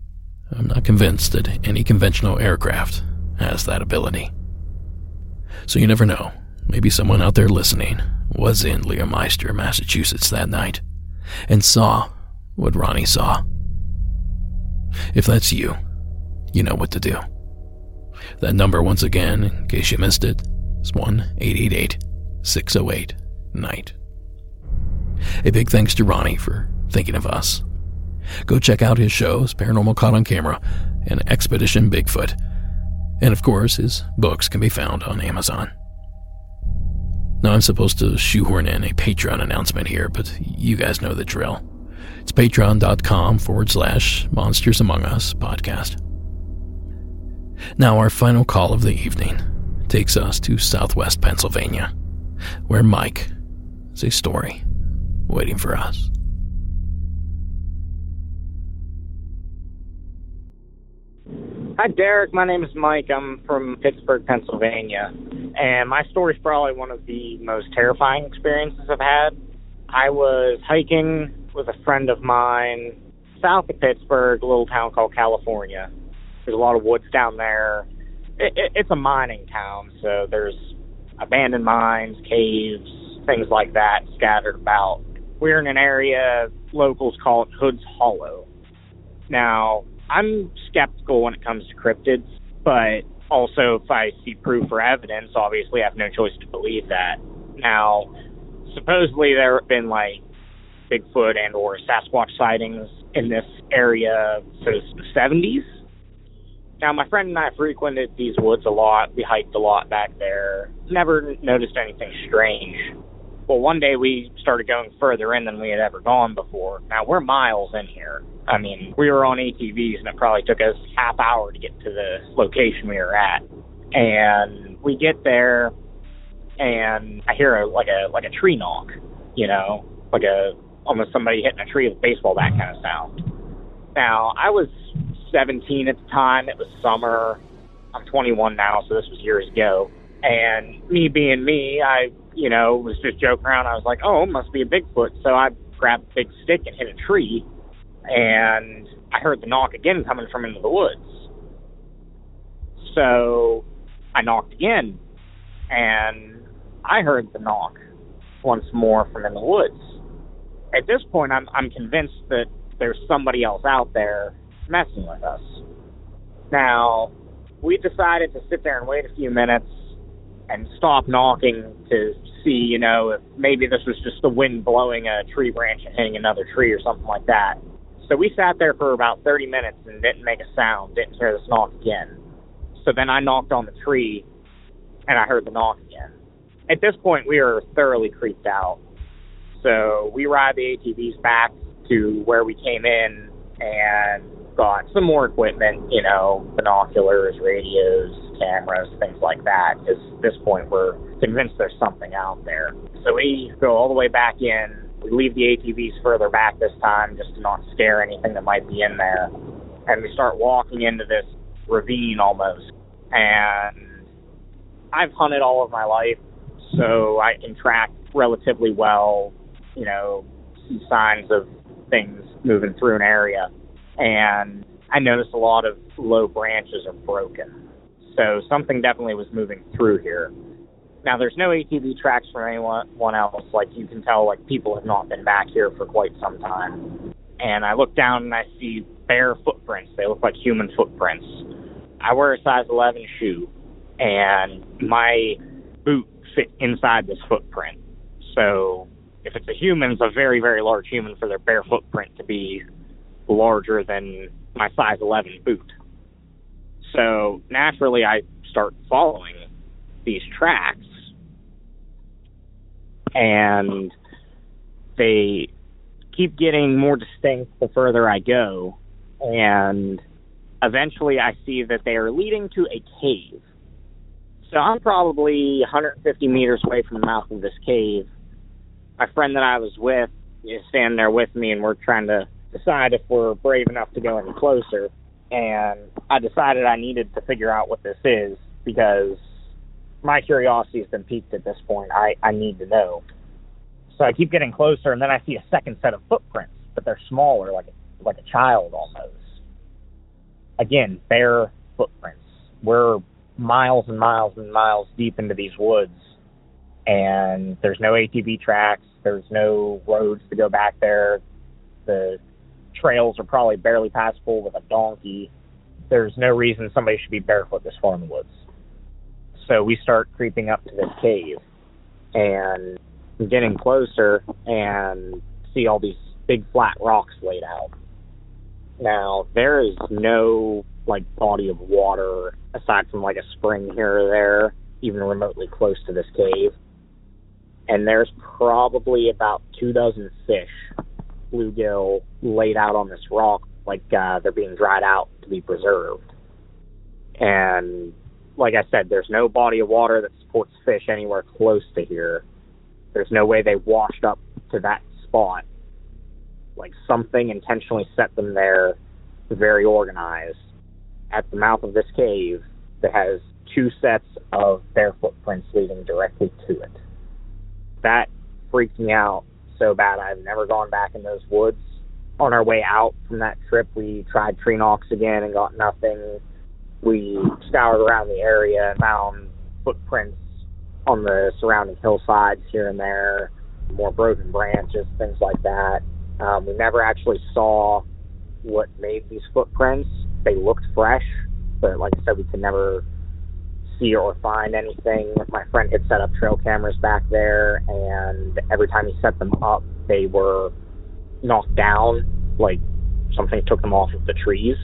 I'm not convinced that any conventional aircraft has that ability. So you never know. Maybe someone out there listening was in Leominster, Massachusetts that night and saw what Ronny saw. If that's you, you know what to do. That number, once again, in case you missed it, is 1 888 608 NIGHT. A big thanks to Ronny for thinking of us. Go check out his shows, Paranormal Caught on Camera and Expedition Bigfoot. And of course, his books can be found on Amazon. Now, I'm supposed to shoehorn in a Patreon announcement here, but you guys know the drill. It's patreon.com forward slash Monsters Among Us podcast. Now, our final call of the evening takes us to southwest Pennsylvania, where Mike has a story waiting for us. Hi, Derek. My name is Mike. I'm from Pittsburgh, Pennsylvania. And my story is probably one of the most terrifying experiences I've had. I was hiking with a friend of mine south of Pittsburgh, a little town called California. There's a lot of woods down there. It, it, it's a mining town, so there's abandoned mines, caves, things like that scattered about. We're in an area locals call it Hood's Hollow. Now, I'm skeptical when it comes to cryptids, but also if I see proof or evidence, obviously I have no choice to believe that. Now, supposedly there have been like Bigfoot and or Sasquatch sightings in this area since the 70s. Now, my friend and I frequented these woods a lot. We hiked a lot back there. Never noticed anything strange. Well, one day we started going further in than we had ever gone before. Now, we're miles in here. I mean, we were on ATVs and it probably took us half hour to get to the location we were at. And we get there and I hear a, like a like a tree knock, you know, like a almost somebody hitting a tree with a baseball bat kind of sound. Now, I was 17 at the time. It was summer. I'm 21 now, so this was years ago. And me being me, I, you know, was just joking around. I was like, oh, it must be a Bigfoot. So I grabbed a big stick and hit a tree. And I heard the knock again coming from into the woods. So I knocked again. And I heard the knock once more from in the woods. At this point, I'm, I'm convinced that there's somebody else out there messing with us. Now, we decided to sit there and wait a few minutes and stop knocking to see, you know, if maybe this was just the wind blowing a tree branch and hitting another tree or something like that. So we sat there for about 30 minutes and didn't make a sound, didn't hear this knock again. So then I knocked on the tree and I heard the knock again. At this point, we were thoroughly creeped out. So we ride the ATVs back to where we came in and got some more equipment, you know, binoculars, radios, cameras, things like that. Because at this point, we're convinced there's something out there. So we go all the way back in. We leave the ATVs further back this time just to not scare anything that might be in there. And we start walking into this ravine almost. And I've hunted all of my life, so I can track relatively well, you know, signs of things moving through an area. And I noticed a lot of low branches are broken. So something definitely was moving through here. Now there's no ATV tracks for anyone else. Like you can tell, like people have not been back here for quite some time. And I look down and I see bare footprints. They look like human footprints. I wear a size 11 shoe, and my boot fit inside this footprint. So if it's a human, it's a very, very large human for their bare footprint to be larger than my size 11 boot. So naturally, I start following these tracks, and they keep getting more distinct the further I go, and eventually I see that they are leading to a cave. So I'm probably 150 meters away from the mouth of this cave. My friend that I was with is standing there with me, and we're trying to decide if we're brave enough to go any closer. And I decided I needed to figure out what this is because my curiosity has been piqued at this point. I, I need to know. So I keep getting closer, and then I see a second set of footprints, but they're smaller, like like a child almost. Again, bare footprints. We're miles and miles and miles deep into these woods, and there's no ATV tracks. There's no roads to go back there. The trails are probably barely passable with a donkey. There's no reason somebody should be barefoot this far in the woods. So we start creeping up to this cave and getting closer and see all these big flat rocks laid out. Now, there is no like body of water aside from like a spring here or there, even remotely close to this cave. And there's probably about two dozen fish bluegill laid out on this rock like uh, they're being dried out to be preserved. And like I said, there's no body of water that supports fish anywhere close to here. There's no way they washed up to that spot. Like something intentionally set them there, very organized. At the mouth of this cave that has two sets of bare footprints leading directly to it. That freaked me out so bad I've never gone back in those woods. On our way out from that trip, we tried tree knocks again and got nothing. We scoured around the area and found footprints on the surrounding hillsides here and there, more broken branches, things like that. Um, we never actually saw what made these footprints. They looked fresh, but like I said, we could never see or find anything. My friend had set up trail cameras back there, and every time he set them up, they were knocked down, like something took them off of the trees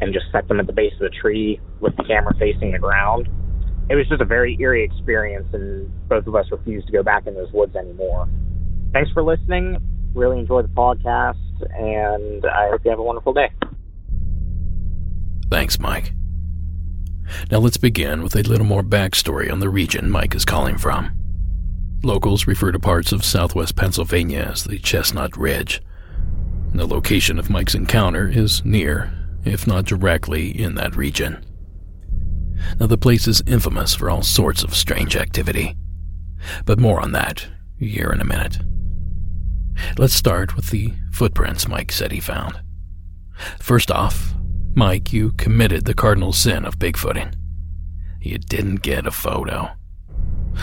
and just set them at the base of the tree with the camera facing the ground. It was just a very eerie experience, and both of us refused to go back in those woods anymore. Thanks for listening. Really enjoy the podcast, and I hope you have a wonderful day. Thanks, Mike. Now let's begin with a little more backstory on the region Mike is calling from. Locals refer to parts of southwest Pennsylvania as the Chestnut Ridge. The location of Mike's encounter is near, if not directly, in that region. Now, the place is infamous for all sorts of strange activity. But more on that here in a minute. Let's start with the footprints Mike said he found. First off, Mike, you committed the cardinal sin of Bigfooting. You didn't get a photo.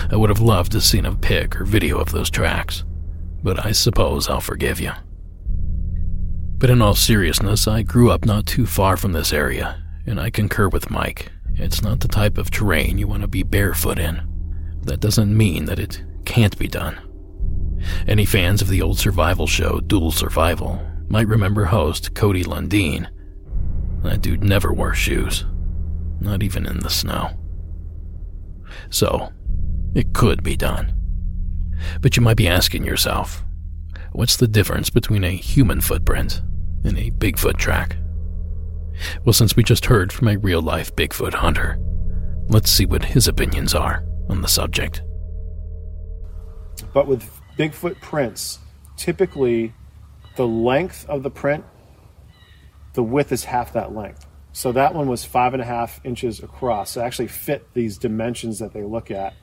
I would have loved to seen a pic or video of those tracks, but I suppose I'll forgive you. But in all seriousness, I grew up not too far from this area, and I concur with Mike. It's not the type of terrain you want to be barefoot in. That doesn't mean that it can't be done. Any fans of the old survival show Dual Survival might remember host Cody Lundin that dude never wore shoes, not even in the snow. So, it could be done. But you might be asking yourself, What's the difference between a human footprint and a Bigfoot track? Well, since we just heard from a real life Bigfoot hunter, let's see what his opinions are on the subject. But with Bigfoot prints, typically the length of the print, the width is half that length. So that one was five and a half inches across. So it actually fit these dimensions that they look at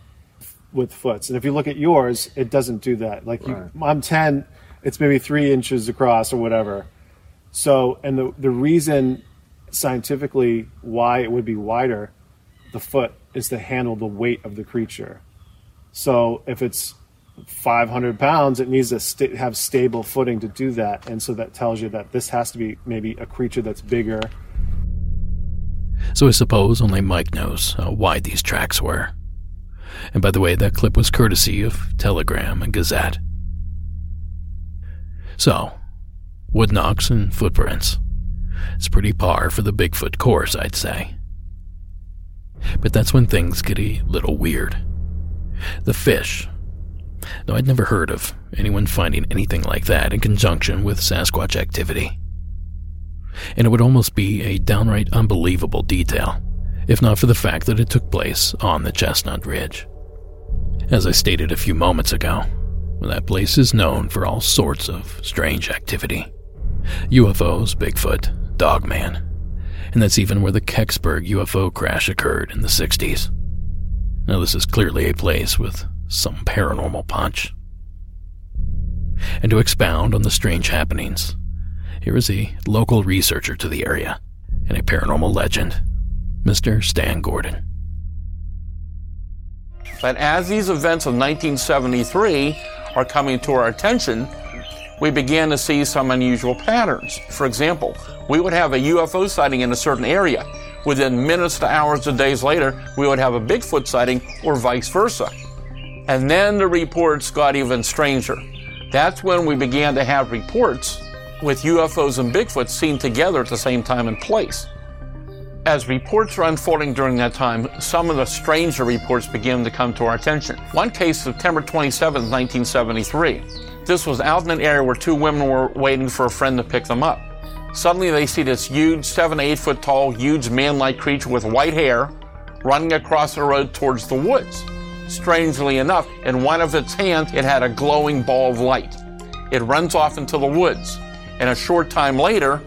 with foots. And if you look at yours, it doesn't do that. Like you, I'm 10, it's maybe three inches across or whatever. So, and the, the reason scientifically why it would be wider, the foot, is to handle the weight of the creature. So if it's 500 pounds, it needs to have stable footing to do that. And so that tells you that this has to be maybe a creature that's bigger. So I suppose only Mike knows uh, how wide these tracks were. And by the way, that clip was courtesy of Telegram and Gazette. So, wood knocks and footprints. It's pretty par for the Bigfoot course, I'd say. But that's when things get a little weird. The fish. Now, I'd never heard of anyone finding anything like that in conjunction with Sasquatch activity. And it would almost be a downright unbelievable detail, if not for the fact that it took place on the Chestnut Ridge. As I stated a few moments ago, that place is known for all sorts of strange activity UFOs, Bigfoot, Dogman, and that's even where the Kecksburg UFO crash occurred in the 60s. Now, this is clearly a place with some paranormal punch. And to expound on the strange happenings, here is a local researcher to the area and a paranormal legend, Mr. Stan Gordon. But as these events of 1973 are coming to our attention, we began to see some unusual patterns. For example, we would have a UFO sighting in a certain area. Within minutes to hours to days later, we would have a Bigfoot sighting or vice versa. And then the reports got even stranger. That's when we began to have reports with UFOs and Bigfoot seen together at the same time and place. As reports were unfolding during that time, some of the stranger reports began to come to our attention. One case, September 27, 1973. This was out in an area where two women were waiting for a friend to pick them up. Suddenly, they see this huge, seven to eight foot tall, huge man like creature with white hair running across the road towards the woods. Strangely enough, in one of its hands, it had a glowing ball of light. It runs off into the woods, and a short time later,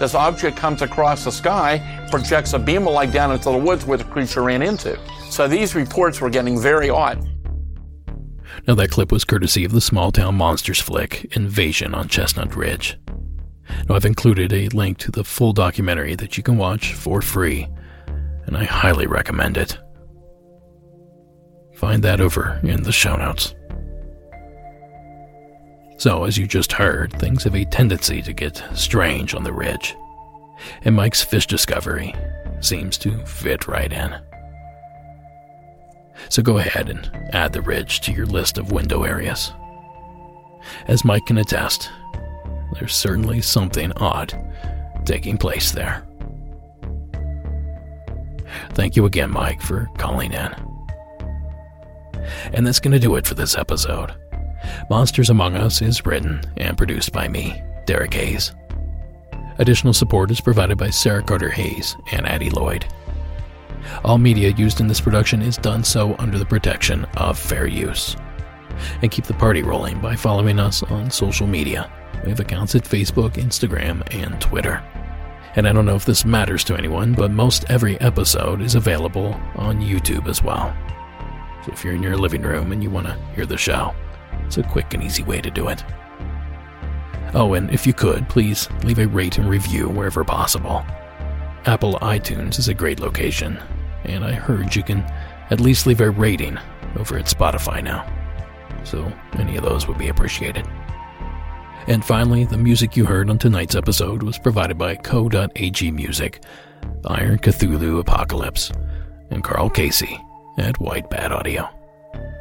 this object comes across the sky, projects a beam of light down into the woods where the creature ran into. So these reports were getting very odd. Now, that clip was courtesy of the small town monsters flick Invasion on Chestnut Ridge. Now, I've included a link to the full documentary that you can watch for free, and I highly recommend it. Find that over in the show notes. So, as you just heard, things have a tendency to get strange on the ridge, and Mike's fish discovery seems to fit right in. So go ahead and add the ridge to your list of window areas. As Mike can attest, there's certainly something odd taking place there. Thank you again, Mike, for calling in. And that's going to do it for this episode. Monsters Among Us is written and produced by me, Derek Hayes. Additional support is provided by Sarah Carter Hayes and Addie Lloyd. All media used in this production is done so under the protection of fair use. And keep the party rolling by following us on social media. We have accounts at Facebook, Instagram, and Twitter. And I don't know if this matters to anyone, but most every episode is available on YouTube as well. So if you're in your living room and you want to hear the show, it's a quick and easy way to do it. Oh, and if you could, please leave a rate and review wherever possible. Apple iTunes is a great location, and I heard you can at least leave a rating over at Spotify now. So any of those would be appreciated. And finally, the music you heard on tonight's episode was provided by Co.ag Music, Iron Cthulhu Apocalypse, and Carl Casey at White Bat Audio.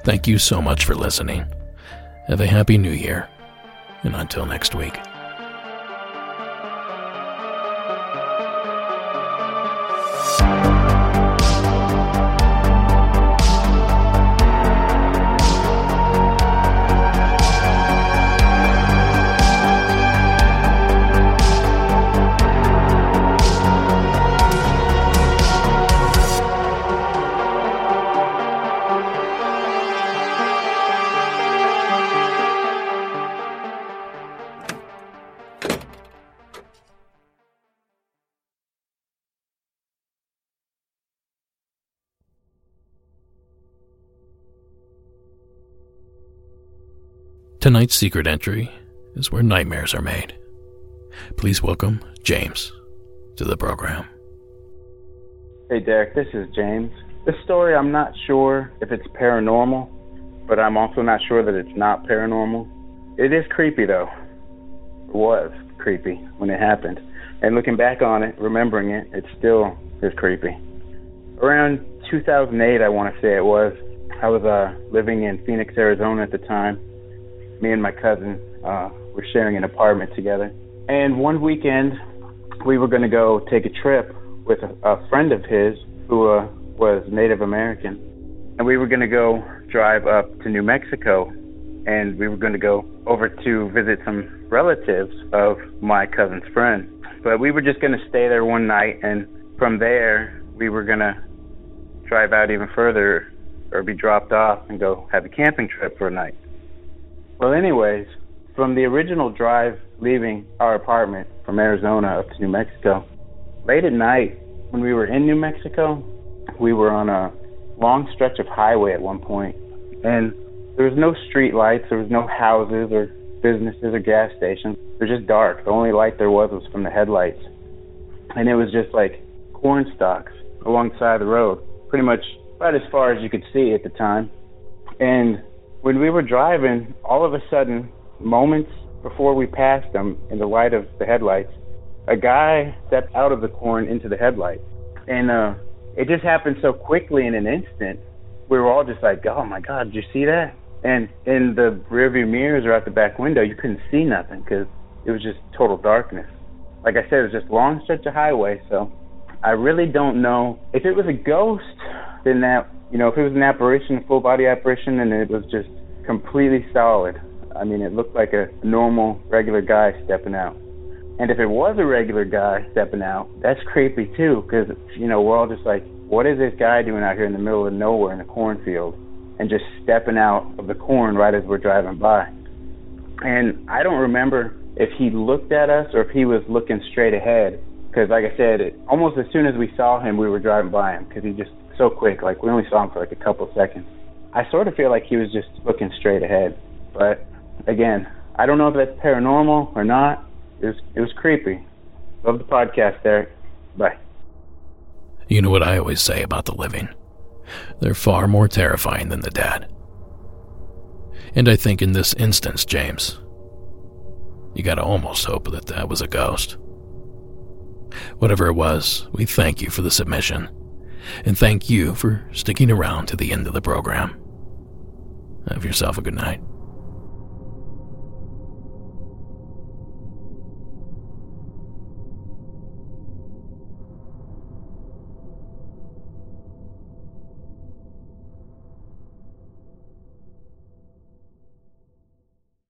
Thank you so much for listening. Have a happy new year, and until next week. Tonight's secret entry is where nightmares are made. Please welcome James to the program. Hey, Derek, this is James. This story, I'm not sure if it's paranormal, but I'm also not sure that it's not paranormal. It is creepy, though. It was creepy when it happened. And looking back on it, remembering it, it still is creepy. Around 2008, I want to say it was, I was uh, living in Phoenix, Arizona at the time. Me and my cousin uh, were sharing an apartment together. And one weekend, we were going to go take a trip with a, a friend of his who uh, was Native American. And we were going to go drive up to New Mexico and we were going to go over to visit some relatives of my cousin's friend. But we were just going to stay there one night, and from there, we were going to drive out even further or be dropped off and go have a camping trip for a night. Well, anyways, from the original drive leaving our apartment from Arizona up to New Mexico, late at night when we were in New Mexico, we were on a long stretch of highway at one point, and there was no street lights, there was no houses or businesses or gas stations. It was just dark. The only light there was was from the headlights. And it was just like corn stalks along the road, pretty much about as far as you could see at the time. And when we were driving, all of a sudden, moments before we passed them in the light of the headlights, a guy stepped out of the corn into the headlights. And uh it just happened so quickly in an instant. We were all just like, "Oh my god, did you see that?" And in the rearview mirrors or out the back window, you couldn't see nothing because it was just total darkness. Like I said, it was just long stretch of highway, so I really don't know if it was a ghost. Then that, you know, if it was an apparition, a full body apparition, and it was just completely solid. I mean, it looked like a normal, regular guy stepping out. And if it was a regular guy stepping out, that's creepy too, because you know we're all just like, what is this guy doing out here in the middle of nowhere in a cornfield? and just stepping out of the corn right as we're driving by. And I don't remember if he looked at us or if he was looking straight ahead. Because, like I said, it, almost as soon as we saw him, we were driving by him because he just so quick. Like we only saw him for like a couple seconds. I sort of feel like he was just looking straight ahead. But again, I don't know if that's paranormal or not. It was it was creepy. Love the podcast, Derek. Bye. You know what I always say about the living. They're far more terrifying than the dead. And I think in this instance, James, you gotta almost hope that that was a ghost. Whatever it was, we thank you for the submission, and thank you for sticking around to the end of the program. Have yourself a good night.